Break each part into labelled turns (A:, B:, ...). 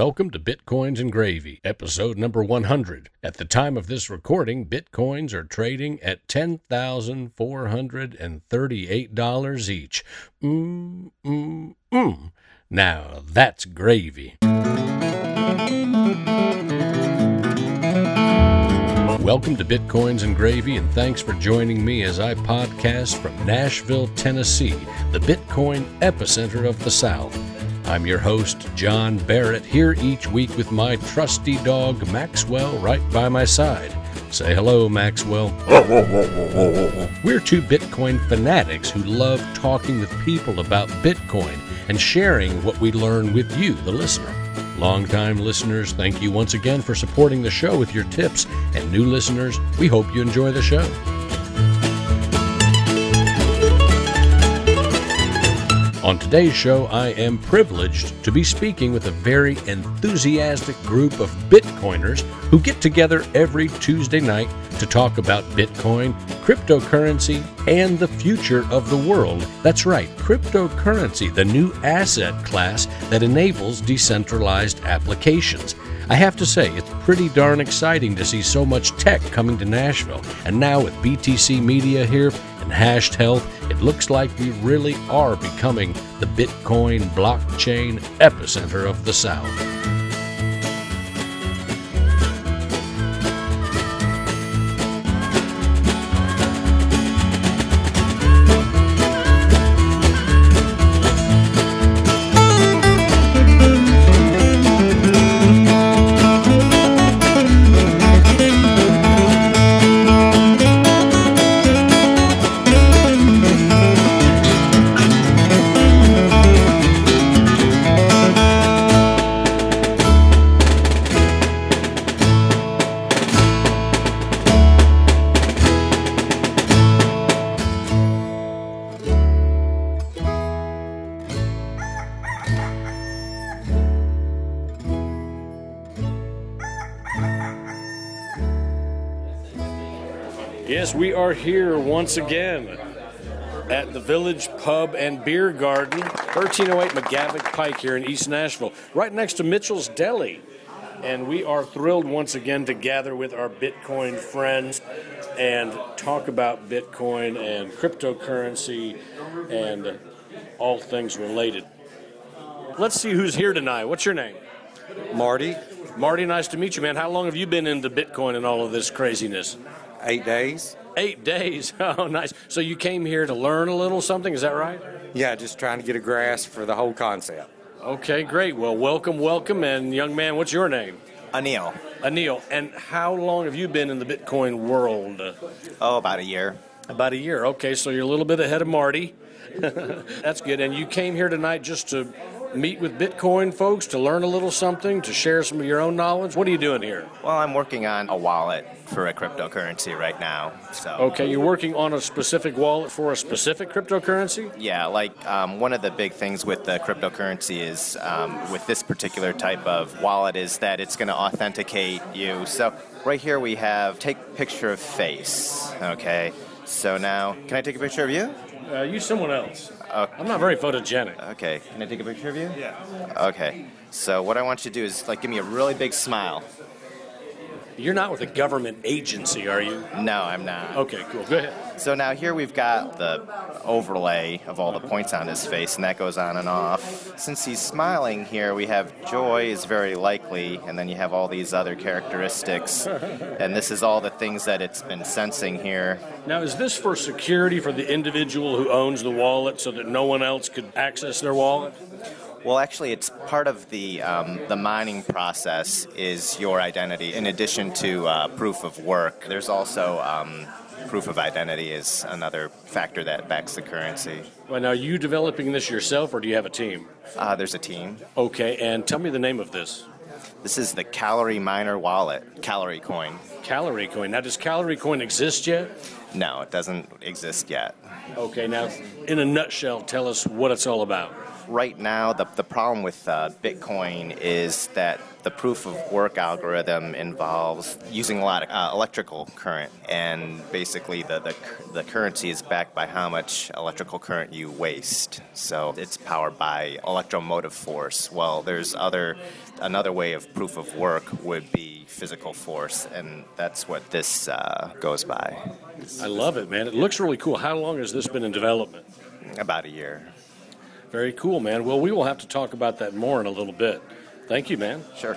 A: Welcome to Bitcoins and Gravy, episode number 100. At the time of this recording, Bitcoins are trading at $10,438 each. Mmm, mmm, mmm. Now that's gravy. Welcome to Bitcoins and Gravy, and thanks for joining me as I podcast from Nashville, Tennessee, the Bitcoin epicenter of the South. I'm your host, John Barrett, here each week with my trusty dog, Maxwell, right by my side. Say hello, Maxwell. We're two Bitcoin fanatics who love talking with people about Bitcoin and sharing what we learn with you, the listener. Longtime listeners, thank you once again for supporting the show with your tips, and new listeners, we hope you enjoy the show. On today's show, I am privileged to be speaking with a very enthusiastic group of Bitcoiners who get together every Tuesday night to talk about Bitcoin, cryptocurrency, and the future of the world. That's right, cryptocurrency, the new asset class that enables decentralized applications. I have to say, it's pretty darn exciting to see so much tech coming to Nashville. And now with BTC Media here and Hashed Health, looks like we really are becoming the Bitcoin blockchain epicenter of the South. Once again at the Village Pub and Beer Garden, 1308 McGavock Pike here in East Nashville, right next to Mitchell's Deli. And we are thrilled once again to gather with our Bitcoin friends and talk about Bitcoin and cryptocurrency and all things related. Let's see who's here tonight. What's your name?
B: Marty,
A: Marty, nice to meet you, man. How long have you been into Bitcoin and all of this craziness?
B: eight days.
A: Eight days. Oh, nice. So you came here to learn a little something, is that right?
B: Yeah, just trying to get a grasp for the whole concept.
A: Okay, great. Well, welcome, welcome. And young man, what's your name?
C: Anil.
A: Anil. And how long have you been in the Bitcoin world?
C: Oh, about a year.
A: About a year. Okay, so you're a little bit ahead of Marty. That's good. And you came here tonight just to meet with Bitcoin folks, to learn a little something, to share some of your own knowledge. What are you doing here?
C: Well, I'm working on a wallet for a cryptocurrency right now. So
A: Okay, you're working on a specific wallet for a specific cryptocurrency?
C: yeah, like um, one of the big things with the cryptocurrency is um, with this particular type of wallet is that it's going to authenticate you. So right here we have take picture of face. Okay. So now, can I take a picture of you?
A: Uh, use someone else.
C: Okay.
A: I'm not very photogenic.
C: Okay. Can I take a picture of you? Yeah. Okay. So what I want you to do is like give me a really big smile.
A: You're not with a government agency, are you?
C: No, I'm not.
A: Okay, cool. Go ahead.
C: So now here we've got the overlay of all the points on his face, and that goes on and off. Since he's smiling here, we have joy is very likely, and then you have all these other characteristics. and this is all the things that it's been sensing here.
A: Now, is this for security for the individual who owns the wallet so that no one else could access their wallet?
C: Well, actually, it's part of the um, the mining process is your identity. In addition to uh, proof of work, there's also um, proof of identity is another factor that backs the currency.
A: Well, now, are you developing this yourself or do you have a team?
C: Uh, there's a team.
A: Okay, and tell me the name of this.
C: This is the Calorie Miner Wallet, Calorie Coin.
A: Calorie Coin. Now, does Calorie Coin exist yet?
C: No, it doesn't exist yet.
A: Okay, now, in a nutshell, tell us what it's all about.
C: Right now, the, the problem with uh, Bitcoin is that the proof of work algorithm involves using a lot of uh, electrical current, and basically the, the, the currency is backed by how much electrical current you waste. So it's powered by electromotive force. Well, there's other another way of proof of work would be physical force, and that's what this uh, goes by.
D: I love it, man. It looks really cool. How long has this been in development?
C: About a year.
D: Very cool, man. Well, we will have to talk about that more in a little bit. Thank you, man.
C: Sure.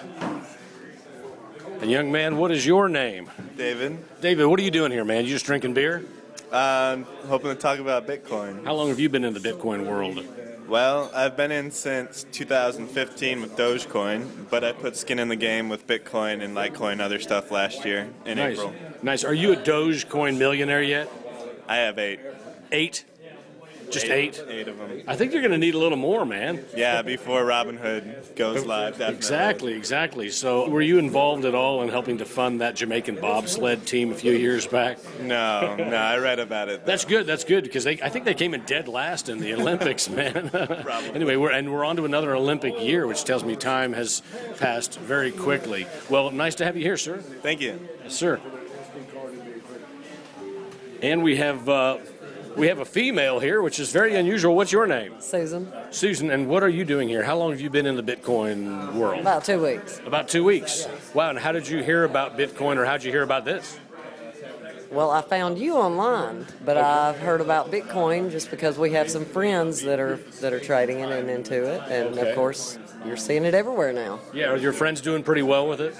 D: And young man, what is your name?
E: David.
D: David, what are you doing here, man? You just drinking beer?
E: Um, hoping to talk about Bitcoin.
D: How long have you been in the Bitcoin world?
E: Well, I've been in since 2015 with Dogecoin, but I put skin in the game with Bitcoin and Litecoin and other stuff last year in
D: nice.
E: April.
D: Nice. Are you a Dogecoin millionaire yet?
E: I have eight.
D: Eight? Just eight?
E: Eight of them.
D: I think you're going to need a little more, man.
E: Yeah, before Robinhood goes live, definitely.
D: Exactly, exactly. So, were you involved at all in helping to fund that Jamaican bobsled team a few years back?
E: No, no, I read about it.
D: That's good. That's good because I think they came in dead last in the Olympics, man. anyway, we're and we're on to another Olympic year, which tells me time has passed very quickly. Well, nice to have you here, sir.
E: Thank you.
D: Yes, sir. And we have uh, we have a female here, which is very unusual. What's your name?
F: Susan.
D: Susan. And what are you doing here? How long have you been in the Bitcoin world?
F: About two weeks.
D: About two weeks. Wow. And how did you hear about Bitcoin, or how did you hear about this?
F: Well, I found you online, but I've heard about Bitcoin just because we have some friends that are that are trading it and into it, and
D: Okay.
F: of course you're seeing it everywhere now.
D: Yeah. Are your friends doing pretty well with it?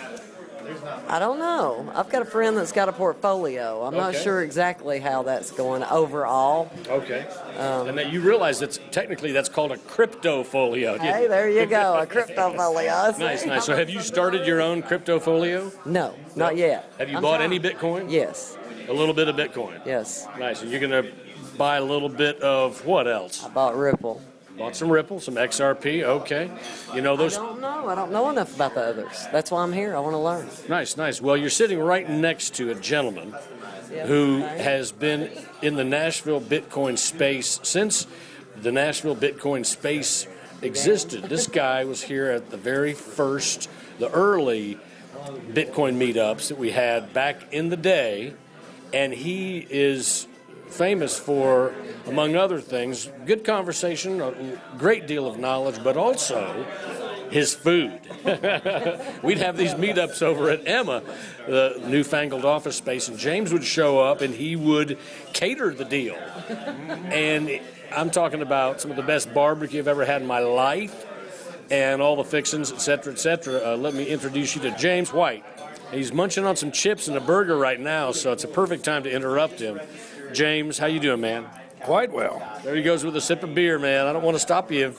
F: I don't know. I've got a friend that's got a portfolio. I'm not sure exactly how that's going overall.
D: Okay. Um, and that you realize that's technically that's called a crypto folio.
F: Hey, there you go, a crypto folio.
D: Nice, nice. So have you started your own crypto folio?
F: No, not yet.
D: Have you
F: I'm
D: bought
F: trying.
D: any Bitcoin?
F: Yes,
D: A little bit of Bitcoin.
F: yes.
D: Nice. And you're gonna buy a little bit of what else?
F: I bought Ripple.
D: Bought some Ripple, some XRP. Okay. You know those.
F: I don't know. I don't know enough about the others. That's why I'm here. I want to learn.
D: Nice, nice. Well, you're sitting right next to a gentleman who has been in the Nashville Bitcoin space since the Nashville Bitcoin space existed. This guy was here at the very first, the early Bitcoin meetups that we had back in the day, and he is famous for, among other things, good conversation, a great deal of knowledge, but also his food. We'd have these meetups over at Emma, the newfangled office space, and James would show up and he would cater the deal. And I'm talking about some of the best barbecue I've ever had in my life and all the fixings, et cetera, et cetera. Uh, let me introduce you to James White. He's munching on some chips and a burger right now, so it's a perfect time to interrupt him. James, how you doing, man?
G: Quite well.
D: There he goes with a sip of beer, man. I don't want to stop you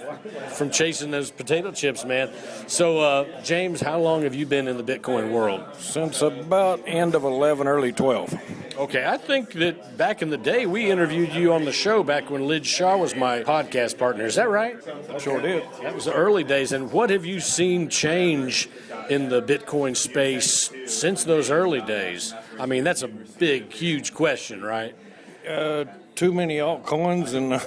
D: from chasing those potato chips, man. So, uh, James, how long have you been in the Bitcoin world?
G: Since about end of 11, early 12.
D: Okay, I think that back in the day we interviewed you on the show back when Liz Shaw was my podcast partner. Is that right?
G: Sure did.
D: That was the early days. And what have you seen change in the Bitcoin space since those early days? I mean, that's a big, huge question, right?
G: Uh, too many altcoins and uh,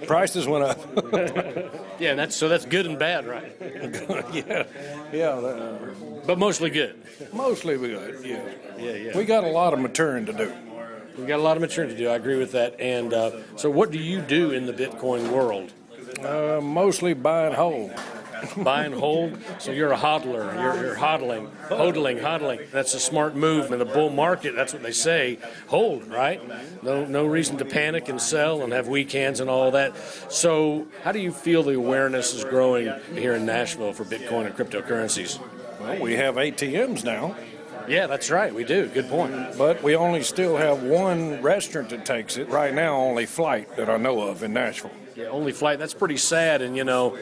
G: prices went up.
D: Yeah, and that's so that's good and bad, right?
G: yeah, yeah. Uh,
D: But mostly good.
G: mostly we good. Yeah,
D: Yeah, yeah.
G: we got a lot of maturing to do.
D: We got a lot of maturing to do. I agree with that. And uh, so, what do you do in the Bitcoin world?
G: Uh, mostly buy and hold.
D: Buy and hold. So you're a hodler. You're, you're hodling, hodling, hodling. That's a smart move in a bull market. That's what they say. Hold, right? No, no reason to panic and sell and have weak hands and all that. So, how do you feel the awareness is growing here in Nashville for Bitcoin and cryptocurrencies?
G: Well, we have ATMs now,
D: Yeah, that's right. We do. Good point.
G: but we only still have one restaurant that takes it. Right now, only Flight that I know of in Nashville.
D: Yeah, only flight. That's pretty sad. And you know,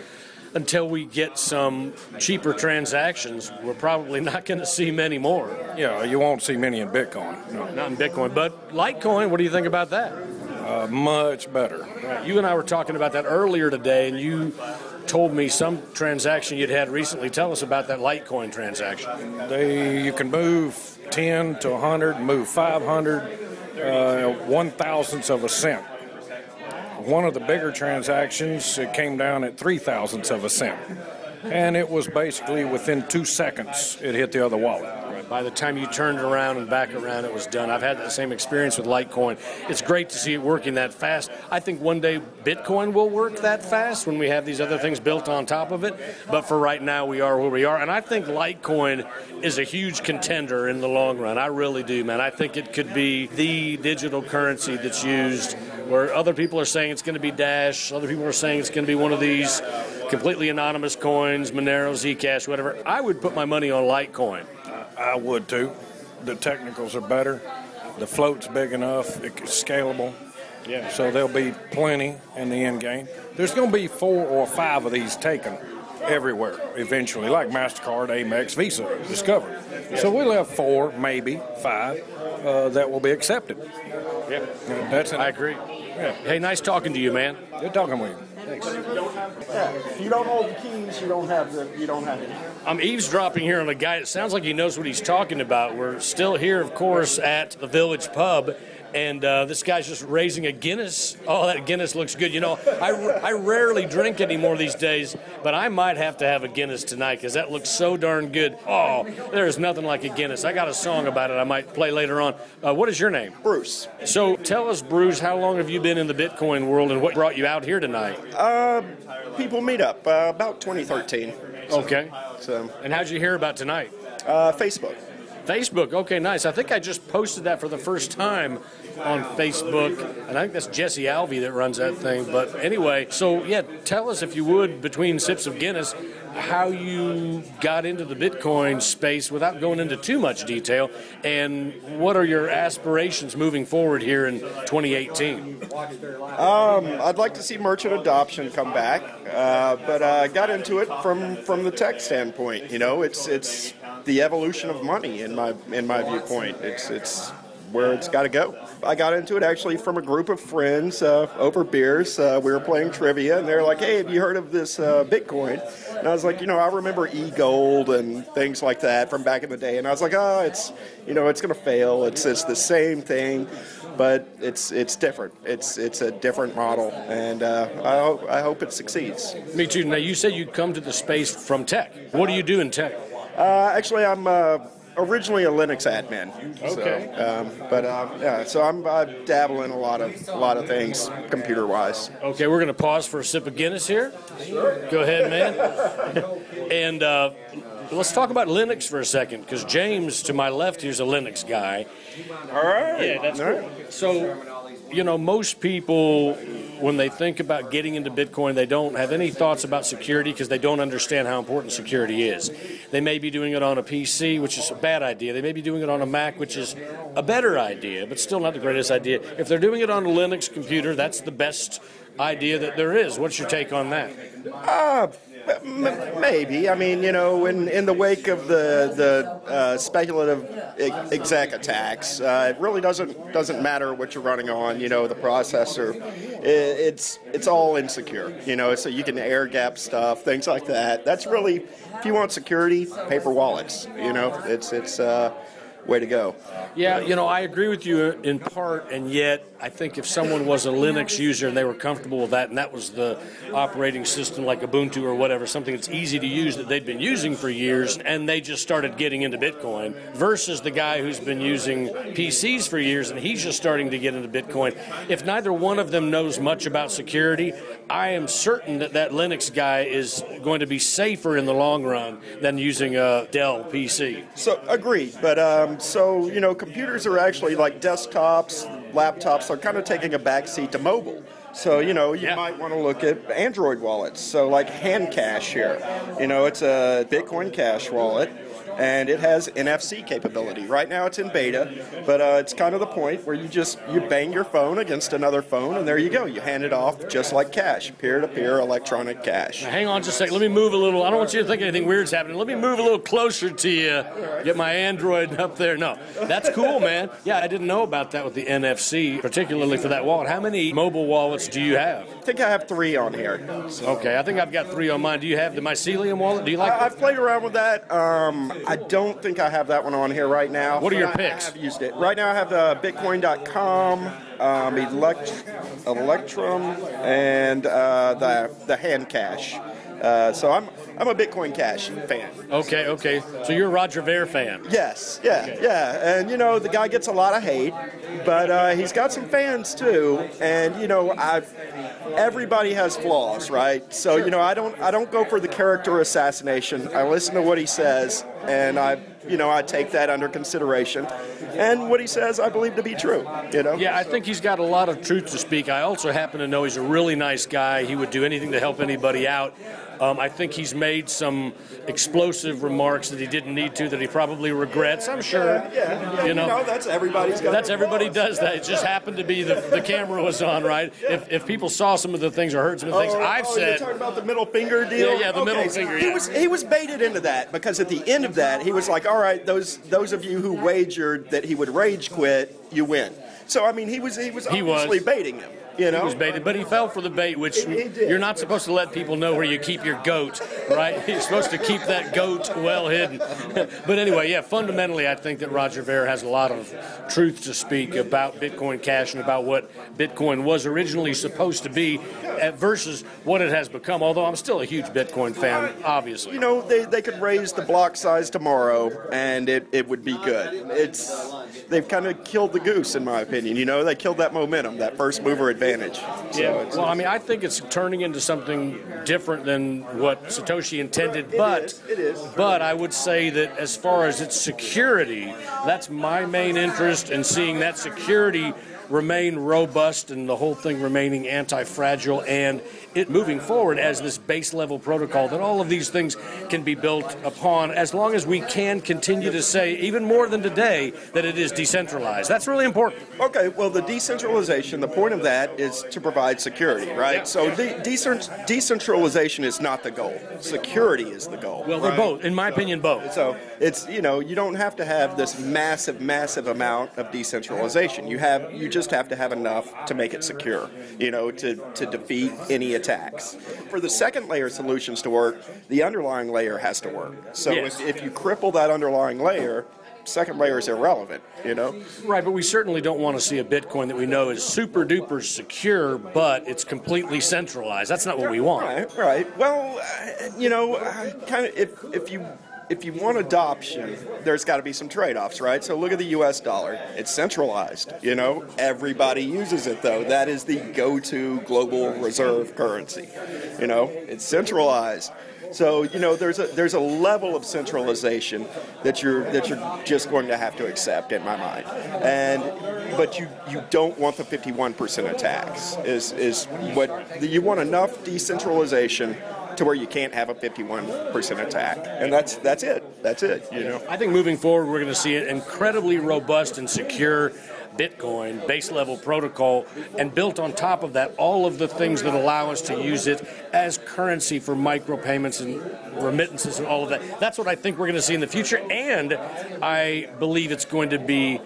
D: until we get some cheaper transactions, we're probably not going to see many more.
G: Yeah, you won't see many in Bitcoin. No.
D: Not in Bitcoin, but Litecoin. What do you think about that?
G: Uh, much better.
D: You and I were talking about that earlier today, and you told me some transaction you'd had recently. Tell us about that Litecoin transaction.
G: They you can move ten to hundred, move five hundred, uh, one thousandth of a cent. One of the bigger transactions it came down at three thousandths of a cent, and it was basically within two seconds it hit the other wallet.
D: By the time you turned around and back around, it was done. I've had that same experience with Litecoin. It's great to see it working that fast. I think one day Bitcoin will work that fast when we have these other things built on top of it. But for right now, we are where we are. And I think Litecoin is a huge contender in the long run. I really do, man. I think it could be the digital currency that's used where other people are saying it's going to be Dash, other people are saying it's going to be one of these completely anonymous coins, Monero, Zcash, whatever. I would put my money on Litecoin.
G: I would too. The technicals are better. The float's big enough. It's scalable.
D: Yeah.
G: So there'll be plenty in the end game. There's going to be four or five of these taken everywhere eventually, like MasterCard, Amex, Visa, Discover. So we'll have four, maybe five, uh, that will be accepted.
D: Yeah.
G: That's an,
D: I agree.
G: Yeah.
D: Hey, nice talking to you, man.
G: Good talking with you.
H: If you don't hold the keys, you don't have the you don't have it.
D: I'm eavesdropping here on a guy. It sounds like he knows what he's talking about. We're still here, of course, at the Village Pub. And uh, this guy's just raising a Guinness. Oh, that Guinness looks good. You know, I, I rarely drink anymore these days, but I might have to have a Guinness tonight because that looks so darn good. Oh, there is nothing like a Guinness. I got a song about it I might play later on. Uh, what is your name?
H: Bruce.
D: So tell us, Bruce, how long have you been in the Bitcoin world and what brought you out here tonight?
H: Uh, people meet up uh, about 2013.
D: Okay.
H: So,
D: And how'd you hear about tonight?
H: uh, Facebook.
D: Facebook. Okay, nice. I think I just posted that for the first time on Facebook, and I think that's Jesse Alvey that runs that thing. But anyway, so yeah, tell us if you would, between sips of Guinness, how you got into the Bitcoin space without going into too much detail, and what are your aspirations moving forward here in 2018?
H: Um, I'd like to see merchant adoption come back, uh, but I uh, got into it from from the tech standpoint. You know, it's it's the evolution of money in my in my viewpoint. It's it's where it's got to go. I got into it actually from a group of friends uh, over beers. Uh, we were playing trivia, and they're like, "Hey, have you heard of this uh, Bitcoin?" And I was like, "You know, I remember e-gold and things like that from back in the day." And I was like, "Oh, it's you know, it's going to fail. It's it's the same thing." But it's it's different. It's it's a different model, and uh, I hope I hope it succeeds.
D: Me too. Now you said you come to the space from tech. What do you do in tech?
H: Uh, actually, I'm uh, originally a Linux admin.
D: Okay.
H: So, um, but uh, yeah, so I'm I dabble in a lot of a lot of things computer wise.
D: Okay, we're going to pause for a sip of Guinness here. Sure. Go ahead, man. and uh, let's talk about Linux for a second, because James to my left here's a Linux guy.
H: All right.
D: Yeah, that's
H: All
D: cool.
H: right.
D: So, you know, most people, when they think about getting into Bitcoin, they don't have any thoughts about security because they don't understand how important security is. They may be doing it on a PC, which is a bad idea. They may be doing it on a Mac, which is a better idea, but still not the greatest idea. If they're doing it on a Linux computer, that's the best idea that there is. What's your take on that?
H: Uh, maybe. I mean, you know, in, in the wake of the the uh, speculative exec attacks, uh, it really doesn't doesn't matter what you're running on. You know, the processor, i it's it's all insecure. You know, so you can air gap stuff, things like that. That's really, if you want security, paper wallets. You know, it's it's uh, way to go.
D: Yeah, you know, I agree with you in part, and yet I think if someone was a Linux user and they were comfortable with that, and that was the operating system like Ubuntu or whatever, something that's easy to use that they'd been using for years, and they just started getting into Bitcoin, versus the guy who's been using PCs for years and he's just starting to get into Bitcoin. If neither one of them knows much about security, I am certain that that Linux guy is going to be safer in the long run than using a Dell PC.
H: So agreed, but um, Um, so you know, computers are actually like desktops, laptops are kind of taking a backseat to mobile. So you know, you
D: Yeah.
H: might want to look at Android wallets. So like Handcash here, you know, it's a Bitcoin Cash wallet. And it has NFC capability. Right now, it's in beta, but uh, it's kind of the point where you just you bang your phone against another phone, and there you go. You hand it off just like cash, peer-to-peer electronic cash.
D: Hang on just a second. Let me move a little. I don't want you to think anything weird's happening. Let me move a little closer to you. Get my Android up there. No, that's cool, man. Yeah, I didn't know about that with the NFC, particularly for that wallet. How many mobile wallets do you have?
H: I think I have three on here.
D: Okay, I think I've got three on mine. Do you have the Mycelium wallet? Do you like
H: I, I've played around with that. Um, I don't think I have that one on here right now.
D: What are your picks?
H: I've used it. Right now I have uh, the Bitcoin.com, um, elect- Electrum, and uh, the the HandCash. Uh, so I'm I'm a Bitcoin Cash fan.
D: Okay, okay. So you're a Roger Ver fan.
H: Yes, yeah, yeah. And you know the guy gets a lot of hate, but uh, he's got some fans too. And you know, I everybody has flaws, right? So you know, I don't I don't go for the character assassination. I listen to what he says, and I you know I take that under consideration. And what he says, I believe to be true. You know.
D: Yeah, I think he's got a lot of truth to speak. I also happen to know he's a really nice guy. He would do anything to help anybody out. Um, I think he's made some explosive remarks that he didn't need to, that he probably regrets. I'm sure.
H: Yeah, yeah,
D: You know,
H: that's everybody's got.
D: That's everybody does that. It just happened to be the, the camera was on, right? If, if people saw some of the things or heard some of the things
H: Oh,
D: I've
H: oh,
D: said,
H: You're talking about the middle finger deal.
D: Yeah, yeah, the middle finger,
H: He was he was baited into that because at the end of that, he was like, "All right, those those of you who wagered that he would rage quit, you win." So I mean, he was he was
D: He was.
H: obviously baiting him. You know,
D: He was baited, but he fell for the bait, which you're not supposed to let people know where you keep your goat, right? You're supposed to keep that goat well hidden. but anyway, yeah, fundamentally, I think that Roger Ver has a lot of truth to speak about Bitcoin Cash and about what Bitcoin was originally supposed to be uh, versus what it has become. Although I'm still a huge Bitcoin fan, obviously.
H: you know, they, they could raise the block size tomorrow and it, it would be good. It's they've kind of killed the goose in my opinion. You know, they killed that momentum, that first mover advantage. So
D: Yeah,
H: it's-
D: well, I mean, I think it's turning into something different than what Satoshi intended, but
H: is, it is.
D: but I would say that as far as its security, that's my main interest in seeing that security remain robust and the whole thing remaining anti-fragile and it moving forward as this base level protocol that all of these things can be built upon as long as we can continue to say even more than today that it is decentralized that's really important
H: Okay, well, the decentralization, the point of that is to provide security, right?
D: Yeah.
H: So de- decent, decentralization is not the goal. Security is the goal.
D: well they're both in my opinion both
H: So it's you know you don't have to have this massive, massive amount of decentralization. You have you just have to have enough to make it secure. You know to to defeat any attacks. For the second layer solutions to work, the underlying layer has to work. So
D: Yes.
H: if, if you cripple that underlying layer, second layer is irrelevant. You know.
D: Right, but we certainly don't want to see a Bitcoin that we know is super duper secure, but it's completely centralized. That's not what we want.
H: Right, right. Well, uh, you know, kind of if if you if you want adoption, there's got to be some trade-offs, right? So look at the U.S. dollar; it's centralized. You know, everybody uses it though. That is the go-to global reserve currency. You know, it's centralized. So you know, there's a there's a level of centralization that you're that you're just going to have to accept in my mind, and but you you don't want the 51% attacks. Is is what you want enough decentralization to where you can't have a 51% attack, and that's that's it. That's it. You know.
D: I think moving forward, we're going to see an incredibly robust and secure Bitcoin base level protocol, and built on top of that, all of the things that allow us to use it as currency for micropayments and remittances and all of that. That's what I think we're going to see in the future, and I believe it's going to be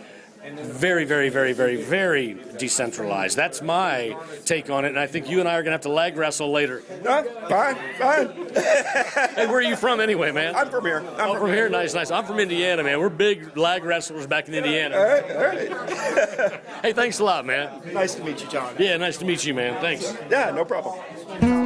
D: very, very, very, very, very decentralized. That's my take on it, and I think you and I are going to have to lag wrestle later.
H: Uh, fine, fine.
D: Hey, where are you from anyway, man?
H: I'm from here. I'm
D: Oh, from here, nice, nice. I'm from Indiana, man. We're big lag wrestlers back in Indiana.
H: All right, all right.
D: Hey, thanks a lot, man.
H: Nice to meet you, John.
D: Yeah, nice to meet you, man. Thanks.
H: Yeah, no problem.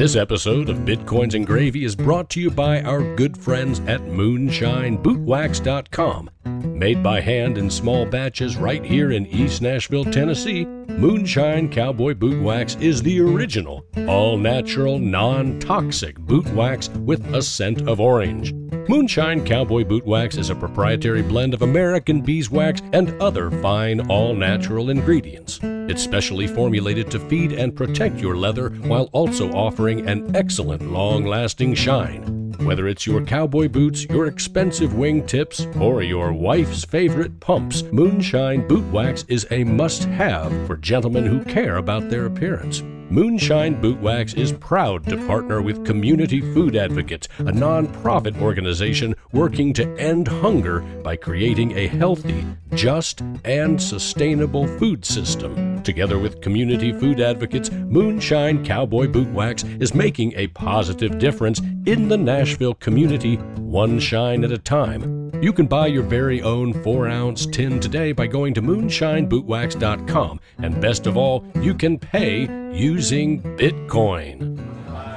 D: This episode of Bitcoins and Gravy is brought to you by our good friends at MoonshineBootwax.com. Made by hand in small batches right here in East Nashville, Tennessee, Moonshine Cowboy Boot Wax is the original, all natural, non toxic boot wax with a scent of orange. Moonshine Cowboy Boot Wax is a proprietary blend of American beeswax and other fine, all natural ingredients. It's specially formulated to feed and protect your leather while also offering an excellent long lasting shine. Whether it's your cowboy boots, your expensive wingtips, or your wife's favorite pumps, Moonshine Boot Wax is a must have for gentlemen who care about their appearance. Moonshine Boot Wax is proud to partner with Community Food Advocates, a non-profit organization working to end hunger by creating a healthy, just, and sustainable food system. Together with Community Food Advocates, Moonshine Cowboy Boot Wax is making a positive difference in the Nashville community, one shine at a time.
A: You can buy your very own 4 ounce tin today by going to moonshinebootwax.com. And best of all, you can pay using Bitcoin.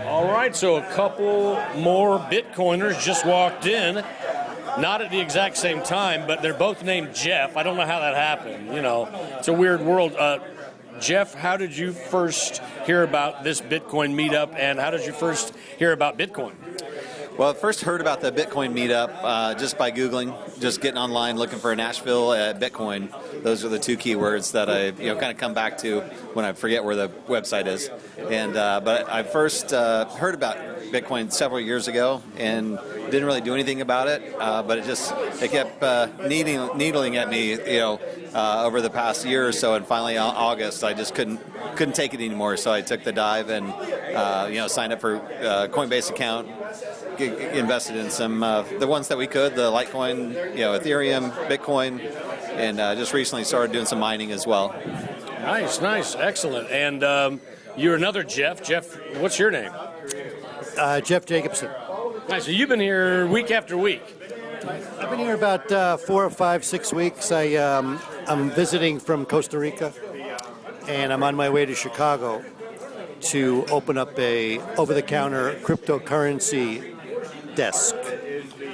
D: All right, so a couple more Bitcoiners just walked in. Not at the exact same time, but they're both named Jeff. I don't know how that happened. You know, it's a weird world. Uh, Jeff, how did you first hear about this Bitcoin meetup, and how did you first hear about Bitcoin?
I: Well, I first heard about the Bitcoin meetup uh, just by Googling, just getting online, looking for Nashville uh, Bitcoin. Those are the two keywords that I, you know, kind of come back to when I forget where the website is. And uh, but I first uh, heard about Bitcoin several years ago and didn't really do anything about it. Uh, but it just it kept uh, needling, needling at me, you know, over the past year or so. And finally, August, I just couldn't couldn't take it anymore. So I took the dive and you know signed up for Coinbase account invested in some uh, the ones that we could, the Litecoin, you know, Ethereum, Bitcoin, and uh, just recently started doing some mining as well.
D: Nice, nice, excellent. And um, you're another Jeff. Jeff, what's your name?
J: Uh, Jeff Jacobson.
D: Nice. So you've been here week after week.
J: I've been here about uh, four or five, six weeks. I um, I'm visiting from Costa Rica, and I'm on my way to Chicago to open up a over-the-counter cryptocurrency desk.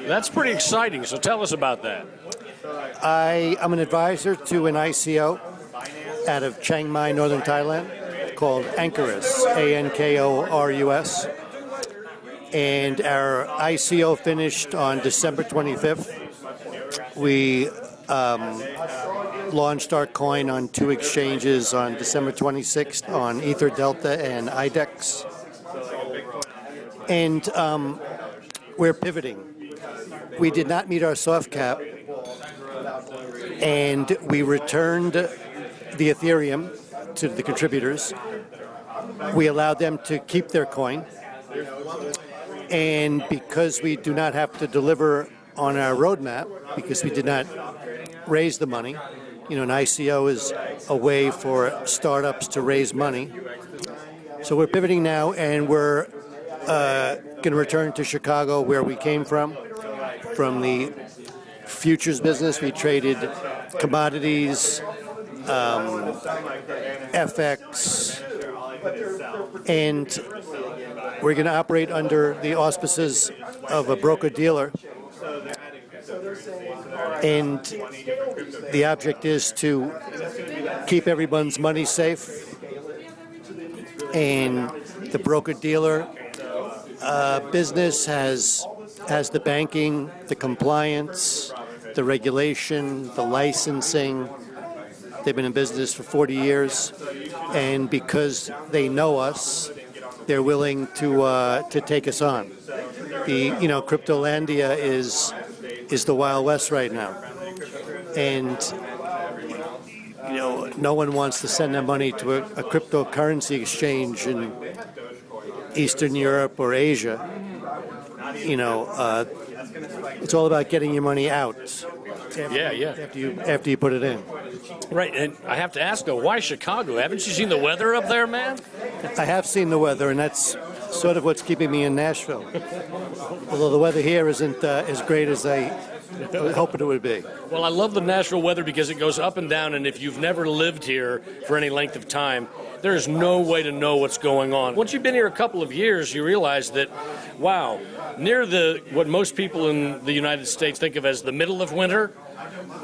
D: That's pretty exciting. So tell us about that.
J: I am an advisor to an ICO out of Chiang Mai, northern Thailand, called Ankorus, A N K O R U S. And our ICO finished on December 25th. We um, launched our coin on two exchanges on December 26th on EtherDelta and IDEX. And um, we're pivoting. We did not meet our soft cap, and we returned the Ethereum to the contributors. We allowed them to keep their coin. And because we do not have to deliver on our roadmap, because we did not raise the money, you know, an ICO is a way for startups to raise money. So we're pivoting now, and we're uh, going to return to Chicago, where we came from, from the futures business. We traded commodities, um, FX, and we're going to operate under the auspices of a broker dealer. And the object is to keep everyone's money safe. And the broker dealer uh, business has has the banking, the compliance, the regulation, the licensing. They've been in business for 40 years, and because they know us, they're willing to uh, to take us on. The you know Cryptolandia is is the Wild West right now, and you know no one wants to send their money to a, a cryptocurrency exchange in Eastern Europe or Asia, you know, uh, it's all about getting your money out.
D: After, yeah, yeah.
J: After you after you put it in.
D: Right, and I have to ask though, why Chicago? Haven't you seen the weather up there, man?
J: I have seen the weather, and that's sort of what's keeping me in Nashville. Although the weather here isn't uh, as great as I hoping it would be.
D: Well, I love the Nashville weather because it goes up and down, and if you've never lived here for any length of time, there's no way to know what's going on. Once you've been here a couple of years, you realize that, wow, near the what most people in the United States think of as the middle of winter,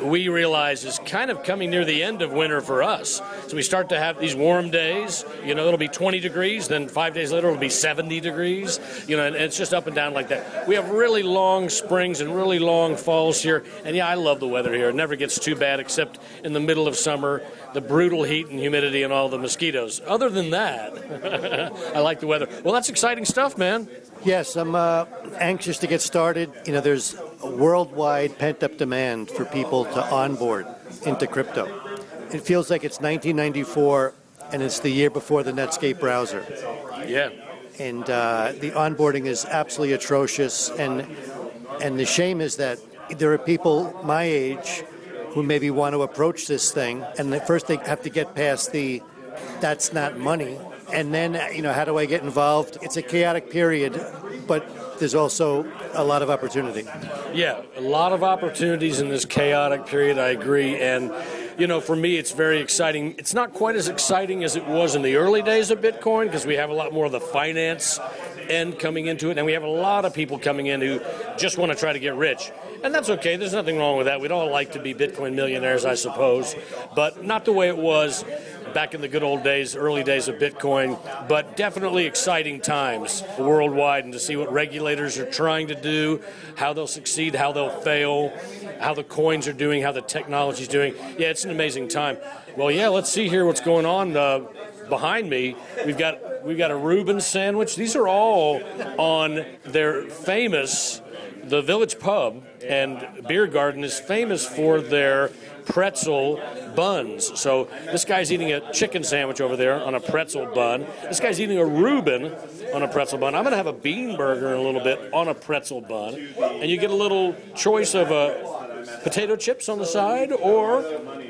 D: we realize is kind of coming near the end of winter for us. So we start to have these warm days. You know, it'll be 20 degrees, then five days later it'll be 70 degrees. You know, and it's just up and down like that. We have really long springs and really long falls here. And yeah, I love the weather here. It never gets too bad except in the middle of summer, the brutal heat and humidity and all the mosquitoes. Other than that, I like the weather. Well, that's exciting stuff, man.
J: Yes, I'm uh, anxious to get started. You know, there's a worldwide pent up demand for people to onboard into crypto. It feels like it's 1994 and it's the year before the Netscape browser.
D: Yeah.
J: And uh, the onboarding is absolutely atrocious. And, and the shame is that there are people my age who maybe want to approach this thing, and first they have to get past the that's not money and then uh, you know how do I get involved? It's a chaotic period, but there's also a lot of opportunity.
D: Yeah, a lot of opportunities in this chaotic period. I agree, and you know, for me, it's very exciting. It's not quite as exciting as it was in the early days of Bitcoin because we have a lot more of the finance end coming into it, and we have a lot of people coming in who just want to try to get rich. And that's okay. There's nothing wrong with that. We'd all like to be Bitcoin millionaires, I suppose, but not the way it was back in the good old days, early days of Bitcoin, but definitely exciting times worldwide and to see what regulators are trying to do, how they'll succeed, how they'll fail, how the coins are doing, how the technology's doing. Yeah, it's an amazing time. Well, yeah, let's see here what's going on. Uh, behind me, we've got we've got a Reuben sandwich. These are all on their famous the Village Pub and Beer Garden is famous for their pretzel buns. So this guy's eating a chicken sandwich over there on a pretzel bun. This guy's eating a Reuben on a pretzel bun. I'm going to have a bean burger in a little bit on a pretzel bun. And you get a little choice of uh, potato chips on the side or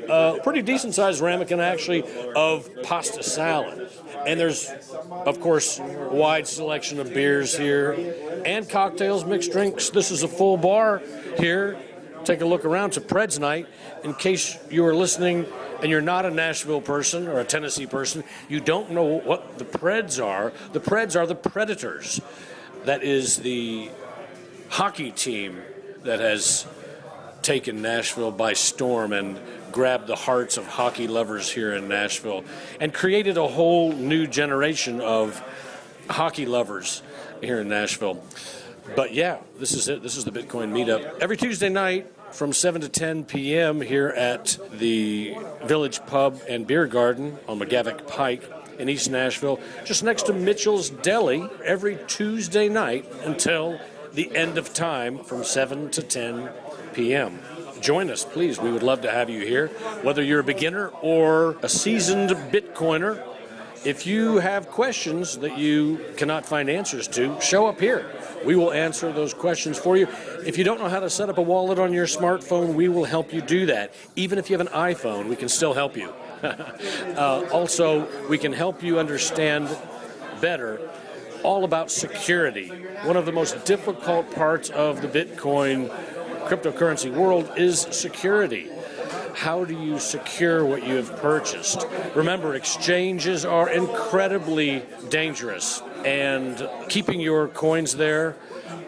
D: a pretty decent sized ramekin actually of pasta salad. And there's, of course, a wide selection of beers here and cocktails, mixed drinks. This is a full bar here. Take a look around. to Preds night. In case you are listening and you're not a Nashville person or a Tennessee person, you don't know what the Preds are. The Preds are the Predators. That is the hockey team that has taken Nashville by storm and grabbed the hearts of hockey lovers here in Nashville and created a whole new generation of hockey lovers here in Nashville. But yeah, this is it. This is the Bitcoin meetup. Every Tuesday night from 7 to 10 p.m. here at the Village Pub and Beer Garden on McGavock Pike in East Nashville, just next to Mitchell's Deli, every Tuesday night until the end of time from 7 to 10 p.m. Join us, please. We would love to have you here. Whether you're a beginner or a seasoned Bitcoiner, if you have questions that you cannot find answers to, show up here. We will answer those questions for you. If you don't know how to set up a wallet on your smartphone, we will help you do that. Even if you have an iPhone, we can still help you. uh, also, we can help you understand better all about security. One of the most difficult parts of the Bitcoin cryptocurrency world is security. How do you secure what you have purchased? Remember, exchanges are incredibly dangerous, and keeping your coins there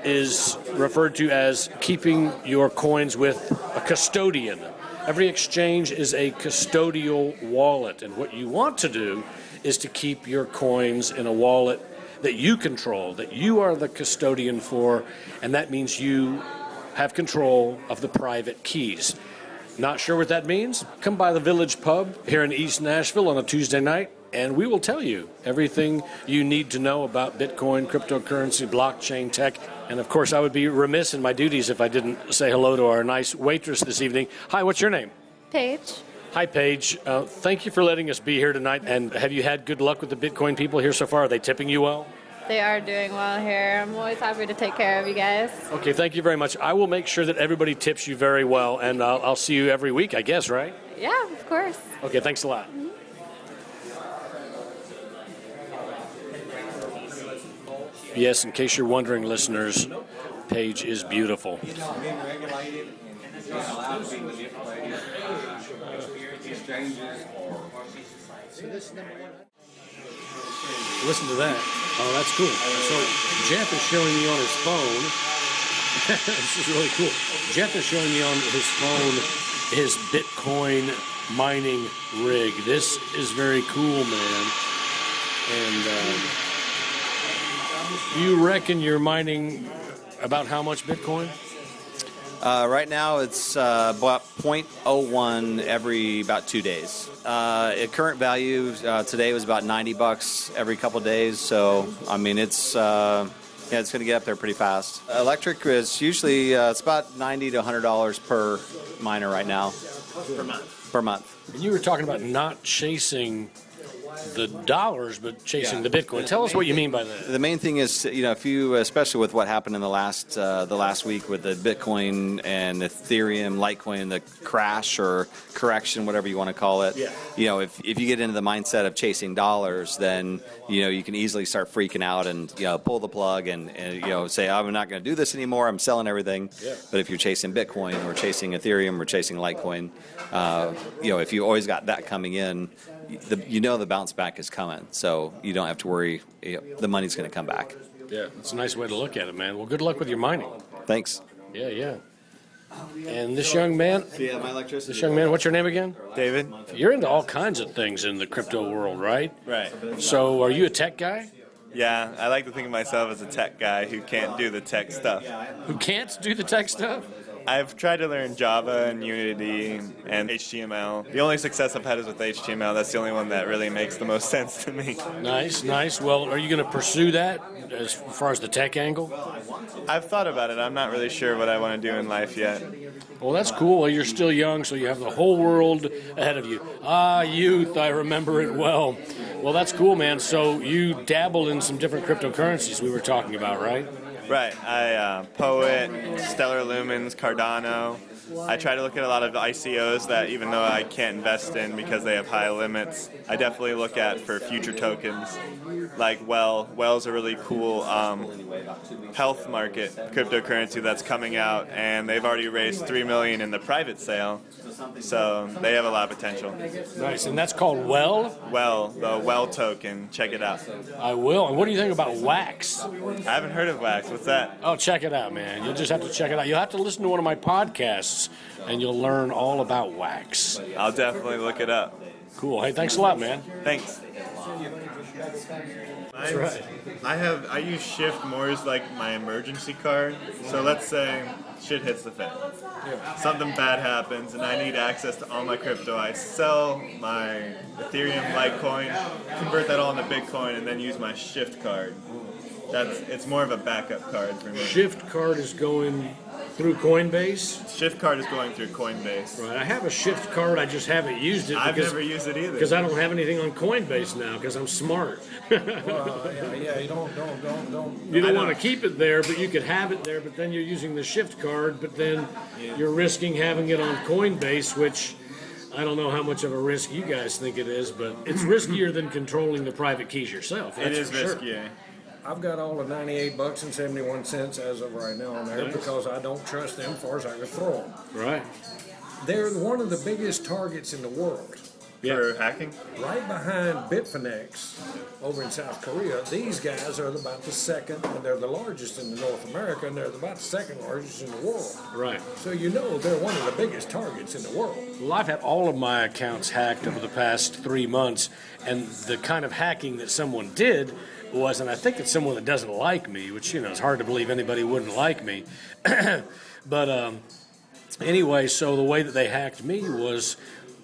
D: is referred to as keeping your coins with a custodian. Every exchange is a custodial wallet, and what you want to do is to keep your coins in a wallet that you control, that you are the custodian for, and that means you have control of the private keys. Not sure what that means? Come by the Village Pub here in East Nashville on a Tuesday night, and we will tell you everything you need to know about Bitcoin, cryptocurrency, blockchain tech. And of course, I would be remiss in my duties if I didn't say hello to our nice waitress this evening. Hi, what's your name?
K: Paige.
D: Hi, Paige. Uh, thank you for letting us be here tonight. And have you had good luck with the Bitcoin people here so far? Are they tipping you well?
K: They are doing well here. I'm always happy to take care of you guys.
D: Okay, thank you very much. I will make sure that everybody tips you very well, and I'll, I'll see you every week, I guess, right?
K: Yeah, of course.
D: Okay, thanks a lot.
K: Mm-hmm.
D: Yes, in case you're wondering, listeners, Paige is beautiful. Listen to that. Oh, that's cool. So Jeff is showing me on his phone. this is really cool. Jeff is showing me on his phone his Bitcoin mining rig. This is very cool, man. And uh, you reckon you're mining about how much Bitcoin?
I: Uh, right now, it's uh, about 0.01 every about two days. Uh, at current value uh, today was about 90 bucks every couple days. So, I mean, it's uh, yeah, it's going to get up there pretty fast. Electric is usually uh, it's about 90 to 100 dollars per miner right now.
D: Per month.
I: Per month.
D: And you were talking about not chasing the dollars, but chasing the Bitcoin. Tell us what you mean by that.
I: The main thing is, you know, if you, especially with what happened in the last uh, the last week with the Bitcoin and Ethereum, Litecoin, the crash or correction, whatever you want to call it.
D: Yeah.
I: You know, if, if you get into the mindset of chasing dollars, then you know you can easily start freaking out and you know pull the plug and, and you know say I'm not going to do this anymore. I'm selling everything.
D: Yeah.
I: But if you're chasing Bitcoin or chasing Ethereum or chasing Litecoin, uh, you know, if you always got that coming in, the, you know the bounce back is coming, so you don't have to worry. You know, the money's going to come back.
D: Yeah, it's a nice way to look at it, man. Well, good luck with your mining.
I: Thanks.
D: Yeah, yeah. And this young man,
I: Yeah, my electricity.
D: this young man, what's your name again?
E: David?
D: You're into all kinds of things in the crypto world, right?
E: Right.
D: So, are you a tech guy
E: Yeah, I like to think of myself as a tech guy who can't do the tech stuff.
D: who can't do the tech stuff?
E: I've tried to learn Java and Unity and HTML. The only success I've had is with HTML. That's the only one that really makes the most sense to me.
D: Nice, nice. Well, are you going to pursue that as far as the tech angle?
E: I've thought about it. I'm not really sure what I want to do in life yet.
D: Well, that's cool. Well, you're still young, so you have the whole world ahead of you. Ah, youth, I remember it well. Well, that's cool, man. So you dabble in some different cryptocurrencies we were talking about, right?
E: Right. I uh, Poet, Stellar Lumens, Cardano. I try to look at a lot of ICOs that even though I can't invest in because they have high limits, I definitely look at for future tokens. Like Well, Well's a really cool um, health market cryptocurrency that's coming out, and they've already raised three million in the private sale, so they have a lot of potential.
D: Nice. And that's called Well?
E: Well, the Well token, check it out.
D: I will. And what do you think about Wax?
E: I haven't heard of Wax. What's that?
D: Oh, check it out, man. You'll just have to check it out. You'll have to listen to one of my podcasts, and you'll learn all about Wax.
E: I'll definitely look it up.
D: Cool. Hey, thanks a lot, man.
E: Thanks.
D: That's right.
E: I have I use Shift more as like my emergency card. So let's say shit hits the fan. Something bad happens and I need access to all my crypto. I sell my Ethereum, Litecoin, convert that all into Bitcoin, and then use my Shift card. That's it's more of a backup card for me.
D: Shift card is going through Coinbase.
E: Shift card is going through Coinbase.
D: Right. I have a Shift card. I just haven't used it.
E: I've
D: because,
E: never used it either.
D: Because I don't have anything on Coinbase now. Because I'm smart.
G: Well, yeah, yeah, you don't, don't, don't, don't.
D: You don't
E: I
D: want to keep it there, but you could have it there. But then you're using the Shift card. But then you're risking having it on Coinbase, which I don't know how much of a risk you guys think it is, but it's riskier than controlling the private keys yourself.
E: It
D: that's
E: is
D: for sure.
E: Risky.
G: I've got all the 98 bucks and 71 cents as of right now on there
D: Nice.
G: because I don't trust them as far as I can throw them.
D: Right.
G: They're one of the biggest targets in the world.
E: For hacking?
G: Right behind Bitfinex over in South Korea, these guys are about the second, and they're the largest in North America, and they're about the second largest in the world.
D: Right.
G: So you know they're one of the biggest targets in the world.
D: Well, I've had all of my accounts hacked over the past three months, and the kind of hacking that someone did was, and I think it's someone that doesn't like me, which you know it's hard to believe anybody wouldn't like me. but um, anyway, so the way that they hacked me was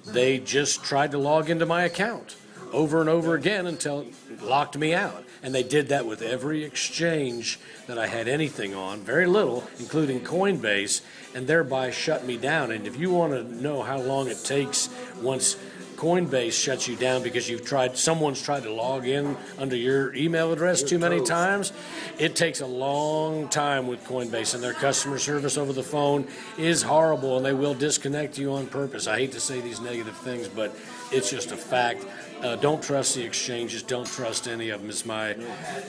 D: they just tried to log into my account over and over again until it locked me out. And they did that with every exchange that I had anything on, very little, including Coinbase, and thereby shut me down. And if you want to know how long it takes once Coinbase shuts you down because you've tried, someone's tried to log in under your email address too many times, it takes a long time with Coinbase, and their customer service over the phone is horrible, and they will disconnect you on purpose. I hate to say these negative things, but it's just a fact. Uh, don't trust the exchanges. Don't trust any of them. Is my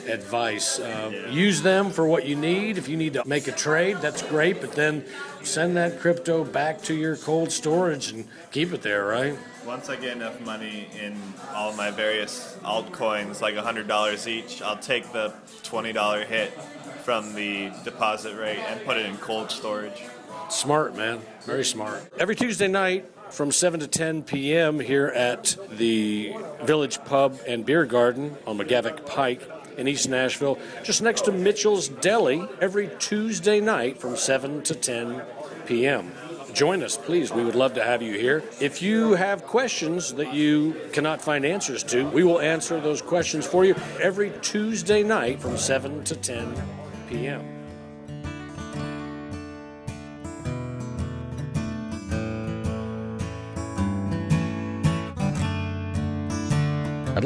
D: advice. Uh, use them for what you need. If you need to make a trade, that's great. But then send that crypto back to your cold storage and keep it there. Right.
E: Once I get enough money in all my various altcoins, like $100 each, I'll take the $20 hit from the deposit rate and put it in cold storage.
D: Smart, man. Very smart. Every Tuesday night from 7 to 10 p.m. here at the Village Pub and Beer Garden on McGavock Pike in East Nashville, just next to Mitchell's Deli, every Tuesday night from 7 to 10 p.m. Join us, please. We would love to have you here. If you have questions that you cannot find answers to, we will answer those questions for you every Tuesday night from 7 to 10 p.m.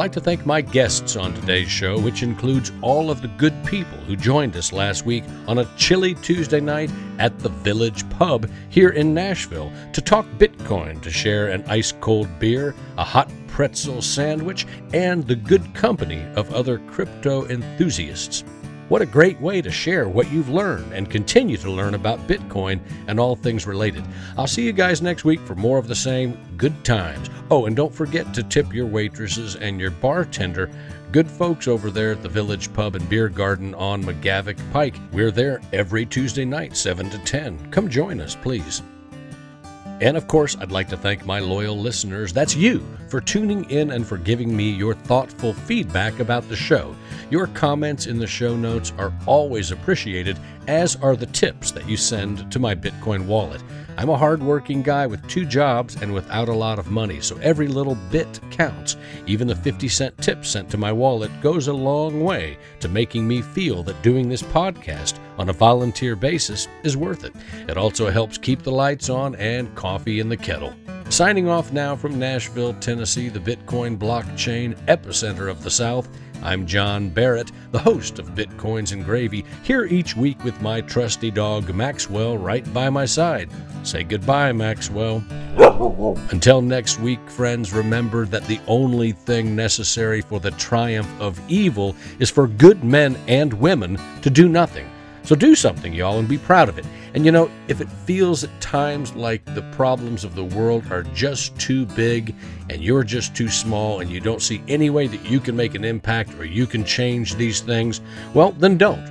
A: like to thank my guests on today's show, which includes all of the good people who joined us last week on a chilly Tuesday night at the Village Pub here in Nashville to talk Bitcoin, to share an ice cold beer, a hot pretzel sandwich, and the good company of other crypto enthusiasts. What a great way to share what you've learned and continue to learn about Bitcoin and all things related. I'll see you guys next week for more of the same good times. Oh, and don't forget to tip your waitresses and your bartender. Good folks over there at the Village Pub and Beer Garden on McGavock Pike. We're there every Tuesday night, 7 to 10. Come join us, please. And of course, I'd like to thank my loyal listeners, that's you, for tuning in and for giving me your thoughtful feedback about the show. Your comments in the show notes are always appreciated, as are the tips that you send to my Bitcoin wallet. I'm a hardworking guy with two jobs and without a lot of money, so every little bit counts. Even the 50 cent tip sent to my wallet goes a long way to making me feel that doing this podcast on a volunteer basis is worth it. It also helps keep the lights on and coffee in the kettle. Signing off now from Nashville, Tennessee, the Bitcoin blockchain epicenter of the South. I'm John Barrett, the host of Bitcoins and Gravy, here each week with my trusty dog Maxwell right by my side. Say goodbye, Maxwell. Until next week, friends, remember that the only thing necessary for the triumph of evil is for good men and women to do nothing. So do something, y'all, and be proud of it. And you know, if it feels at times like the problems of the world are just too big and you're just too small and you don't see any way that you can make an impact or you can change these things, well, then don't.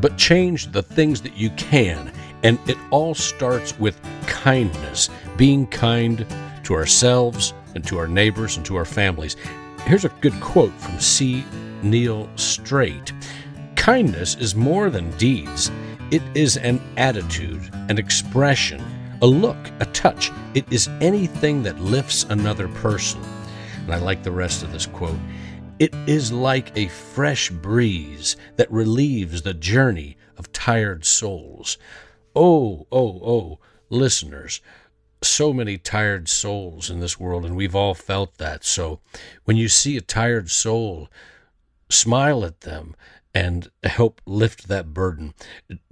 A: But change the things that you can. And it all starts with kindness, being kind to ourselves and to our neighbors and to our families. Here's a good quote from C. Neil Strait Kindness is more than deeds. It is an attitude, an expression, a look, a touch. It is anything that lifts another person. And I like the rest of this quote. It is like a fresh breeze that relieves the journey of tired souls. Oh, oh, oh, listeners, so many tired souls in this world, and we've all felt that. So when you see a tired soul, smile at them and help lift that burden.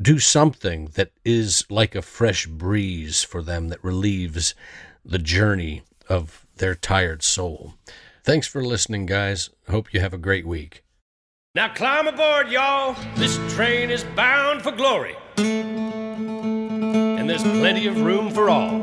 A: Do something that is like a fresh breeze for them that relieves the journey of their tired soul. Thanks for listening, guys. Hope you have a great week.
D: Now climb aboard, y'all. This train is bound for glory. And there's plenty of room for all.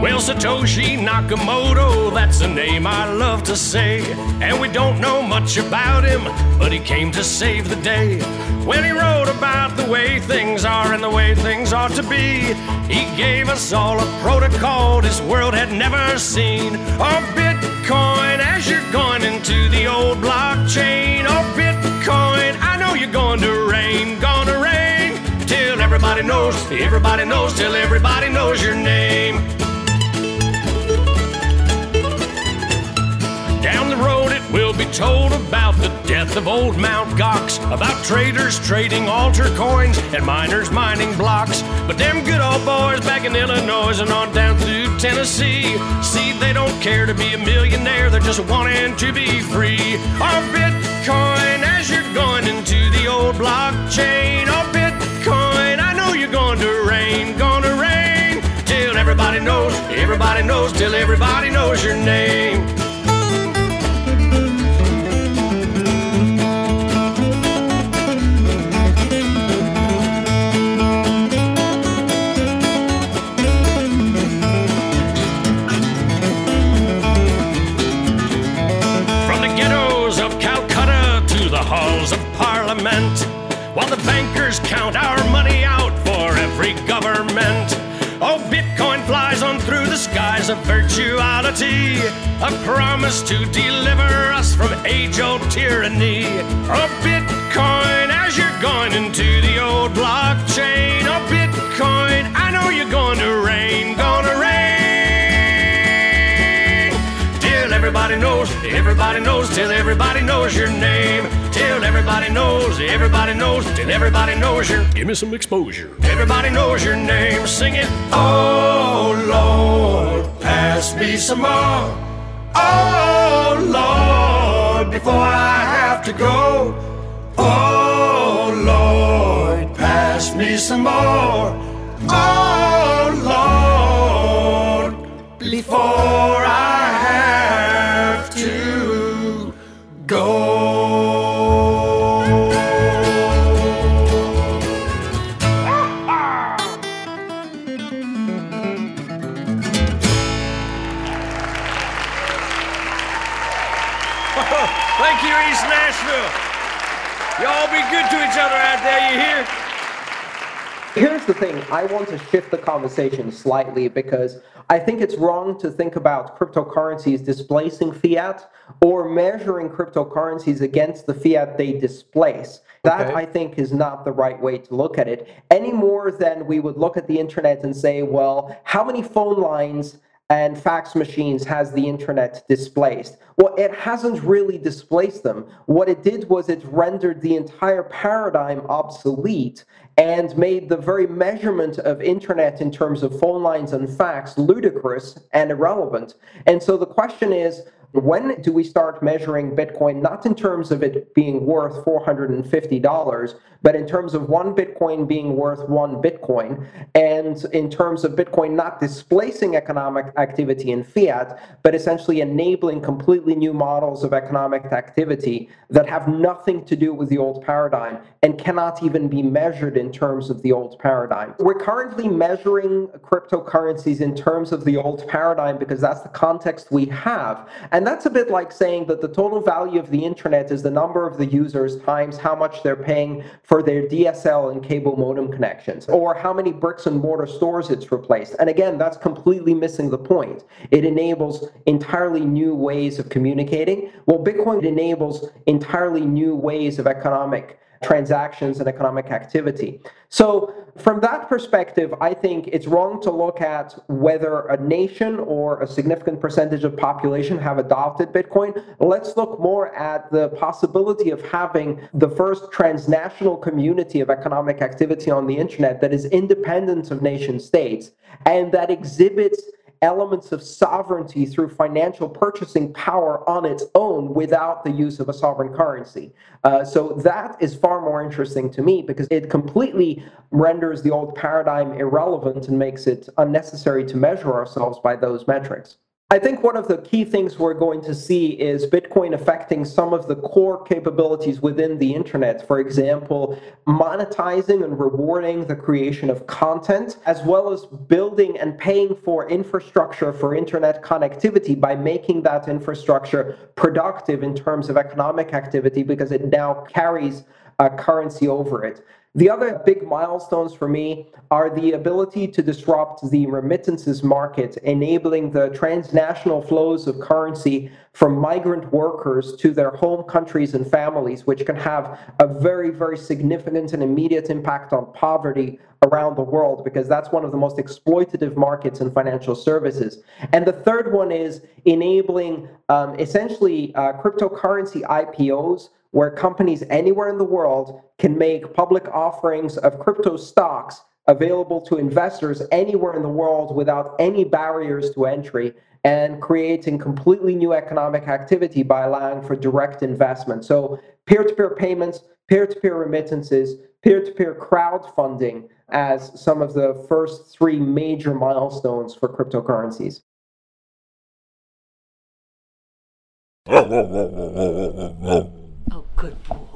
D: Well, Satoshi Nakamoto, that's a name I love to say. And we don't know much about him, but he came to save the day. When he wrote about the way things are and the way things ought to be, he gave us all a protocol this world had never seen. Oh, Bitcoin, as you're going into the old blockchain. Oh, Bitcoin, I know you're going to rain, gonna rain. Till everybody knows, everybody knows, till everybody knows your name. Will be told about the death of old Mount Gox, about traders trading altar coins and miners mining blocks. But them good old boys back in Illinois and on down through Tennessee, see, they don't care to be a millionaire, they're just wanting to be free. Our Bitcoin, as you're going into the old blockchain, our Bitcoin, I know you're going to rain, gonna rain, till everybody knows, everybody knows, till everybody knows your name. Bankers count our money out for every government. Oh, Bitcoin flies on through the skies of virtuality, a promise to deliver us from age old tyranny. Oh, Bitcoin, as you're going into the old blockchain. Oh, Bitcoin, I know you're going to rain, gonna everybody knows, everybody knows, till everybody knows your name. Till everybody knows, everybody knows, and everybody knows your. Give me some exposure. Everybody knows your name. Sing it. Oh Lord, pass me some more. Oh Lord, before I have to go. Oh Lord, pass me some more.
L: The thing I want to shift the conversation slightly because I think it's wrong to think about cryptocurrencies displacing fiat or measuring cryptocurrencies against the fiat they displace. That,
M: Okay.
L: I think, is not the right way to look at it, any more than we would look at the internet and say, well, how many phone lines and fax machines has the internet displaced? Well, it hasn't really displaced them. What it did was it rendered the entire paradigm obsolete and made the very measurement of internet in terms of phone lines and fax ludicrous and irrelevant. And so the question is, when do we start measuring Bitcoin not in terms of it being worth $450, but in terms of one Bitcoin being worth one Bitcoin, and in terms of Bitcoin not displacing economic activity in fiat, but essentially enabling completely new models of economic activity that have nothing to do with the old paradigm and cannot even be measured in terms of the old paradigm? We're currently measuring cryptocurrencies in terms of the old paradigm because that's the context we have. And that's a bit like saying that the total value of the internet is the number of the users times how much they're paying for their DSL and cable modem connections, or how many bricks and mortar stores it's replaced. And again, that's completely missing the point. It enables entirely new ways of communicating. Well, Bitcoin enables entirely new ways of economic transactions and economic activity. So, from that perspective, I think it's wrong to look at whether a nation or a significant percentage of population have adopted Bitcoin. Let's look more at the possibility of having the first transnational community of economic activity on the internet that is independent of nation states and that exhibits elements of sovereignty through financial purchasing power on its own without the use of a sovereign currency. Uh, so that is far more interesting to me because it completely renders the old paradigm irrelevant and makes it unnecessary to measure ourselves by those metrics. I think one of the key things we're going to see is Bitcoin affecting some of the core capabilities within the internet. For example, monetizing and rewarding the creation of content, as well as building and paying for infrastructure for internet connectivity by making that infrastructure productive in terms of economic activity because it now carries a currency over it. The other big milestones for me are the ability to disrupt the remittances market, enabling the transnational flows of currency from migrant workers to their home countries and families, which can have a very, very significant and immediate impact on poverty around the world, because that's one of the most exploitative markets in financial services. And the third one is enabling um, essentially uh, cryptocurrency IPOs where companies anywhere in the world can make public offerings of crypto stocks available to investors anywhere in the world without any barriers to entry and creating completely new economic activity by allowing for direct investment. So, peer to peer payments, peer to peer remittances, peer to peer crowdfunding as some of the first three major milestones for cryptocurrencies.
N: Good boy.